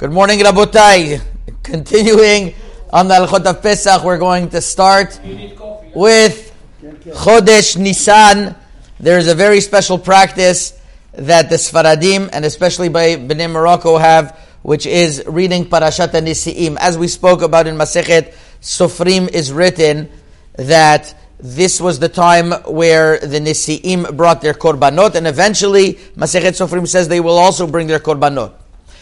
Good morning, Rabotai. Continuing on the Alchot of Pesach, we're going to start with Chodesh Nisan. There's a very special practice that the Sfaradim and especially by Bnei Morocco have, which is reading Parashat Nisi'im. As we spoke about in Masechet Sofrim is written that this was the time where the Nisi'im brought their korbanot, and eventually Masechet Sofrim says they will also bring their korbanot.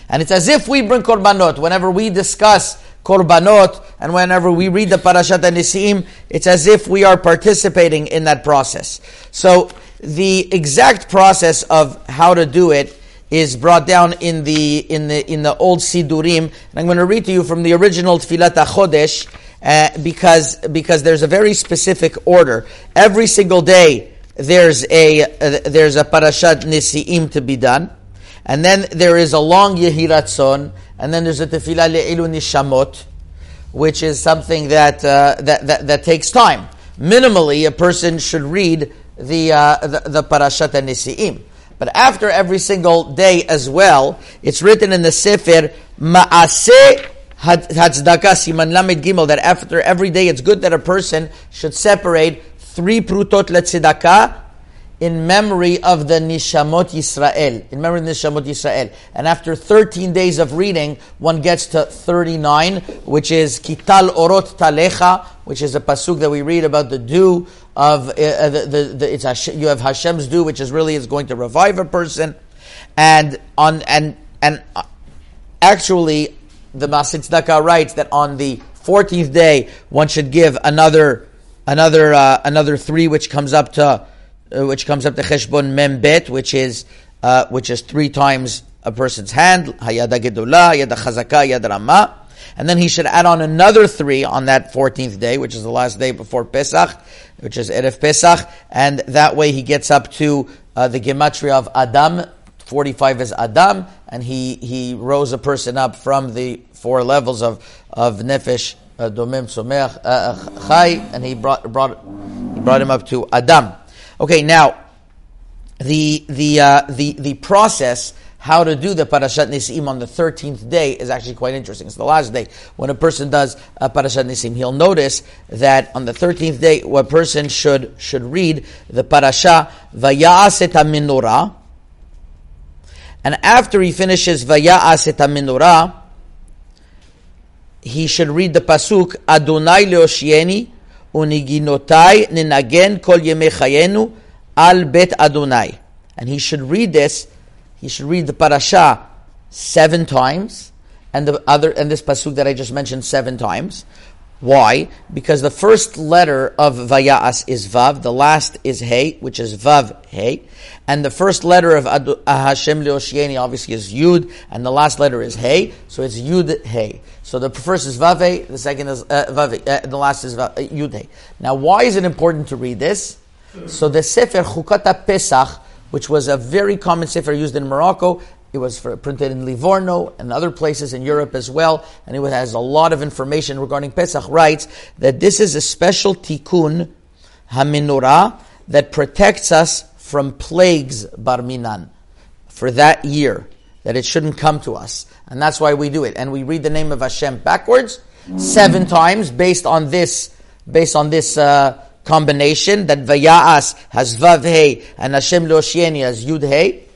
And it's as if we bring korbanot. Whenever we discuss korbanot and whenever we read the Parashat Nisi'im, it's as if we are participating in that process. So the exact process of how to do it is brought down in the in the in the old Sidurim. And I'm going to read to you from the original Tfilat HaChodesh uh, because because there's a very specific order. Every single day there's a uh, there's a Parashat Nisi'im to be done. And then there is a long Yehiratzon, and then there's a Tefillah Le'ilu Nishamot, which is something that, uh, that, that, that, takes time. Minimally, a person should read the, uh, the, the Parashat Nisi'im. But after every single day as well, it's written in the Sefer, Ma'aseh Hatzdaka Siman Lamed Gimel, that after every day it's good that a person should separate three prutot letzedakah in memory of the Nishamot Yisrael, in memory of the Nishamot Yisrael. And after 13 days of reading, one gets to 39, which is Kital Orot Talecha, which is a pasuk that we read about the dew of uh, the, the, the, it's you have Hashem's dew, which is really is going to revive a person, and on and and uh, actually, the Masid writes that on the 14th day one should give another another uh, another three, which comes up to uh, which comes up to Cheshbon Membet, which is uh, which is three times a person's hand, Hayada Gedula, Hayada Chazaka, Hayada. And then he should add on another three on that 14th day, which is the last day before Pesach, which is Erev Pesach. And that way he gets up to uh, the Gematria of Adam. 45 is Adam. And he, he rose a person up from the four levels of, of Nefesh, uh, Domim, Someach, uh, uh, Chai, and he brought, brought, he brought him up to Adam. Okay, now the the uh, the the process how to do the Parashat Nisim on the 13th day is actually quite interesting. It's the last day. When a person does a Parashat Nisim, he'll notice that on the 13th day, a person should, should read the Parasha Vaya'aset HaMinurah. And after he finishes Vaya'aset HaMinurah, he should read the Pasuk Adonai Leoshieni Uniginotai ninagen kol yemei chayenu al bet Adonai. And he should read this, he should read the parasha seven times, and the other and this pasuk that I just mentioned seven times. Why? Because the first letter of Vayas is Vav, the last is Hey, which is Vav Hey, and the first letter of Hashem Leoshieni obviously is Yud, and the last letter is Hey, so it's Yud Hey. So the first is Vave, the second is uh, Vave, uh, the last is uh, Yud Now, why is it important to read this? So the Sefer Chukata Pesach, which was a very common Sefer used in Morocco, it was for, printed in Livorno and other places in Europe as well, and it has a lot of information regarding Pesach. Writes that this is a special tikkun haminurah that protects us from plagues barminan for that year that it shouldn't come to us. And that's why we do it. And we read the name of Hashem backwards seven times based on this, based on this, uh, combination that Vaya'as has Vav Hey and Hashem Loshieni has Yud Hey.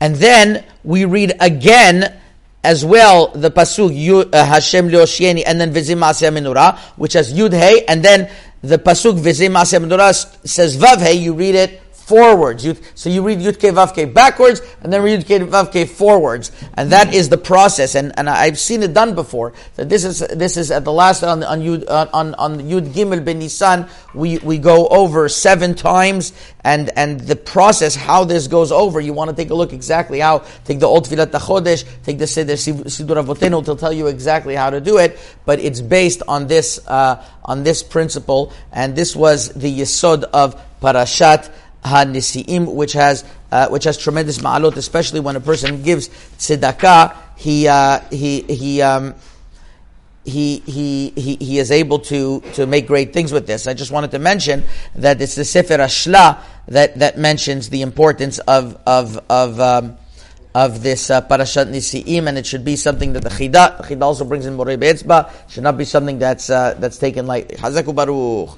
And then we read again as well the pasuk uh, Hashem Leoshieni and then Vizim Menurah, which has Yud Hey, and then the pasuk Vizim Menurah says Vav Hey. You read it forwards. So you read Yud Ke backwards, and then read Yud Ke forwards, and that is the process. And, and I've seen it done before. That this is this is at the last on on Yud on on Yud Gimel Ben Nisan. We we go over seven times, and and the process how this goes over. You want to take a look exactly how. Take the old Tfilat Chodesh, take the Seder Sidur Avotenu to tell you exactly how to do it. But it's based on this uh, on this principle, and this was the yesod of Parashat. HaNisi'im, which has uh, which has tremendous ma'alot, especially when a person gives tzedakah, he uh, he he. Um, he, he, he, he is able to, to make great things with this. I just wanted to mention that it's the Sefer Ashla that, that mentions the importance of, of, of, um, of this uh, Parashat Nisi'im, and it should be something that the Chida, the Chida also brings in Morei Be'etzba, should not be something that's uh, that's taken lightly. Hazaku Baruch.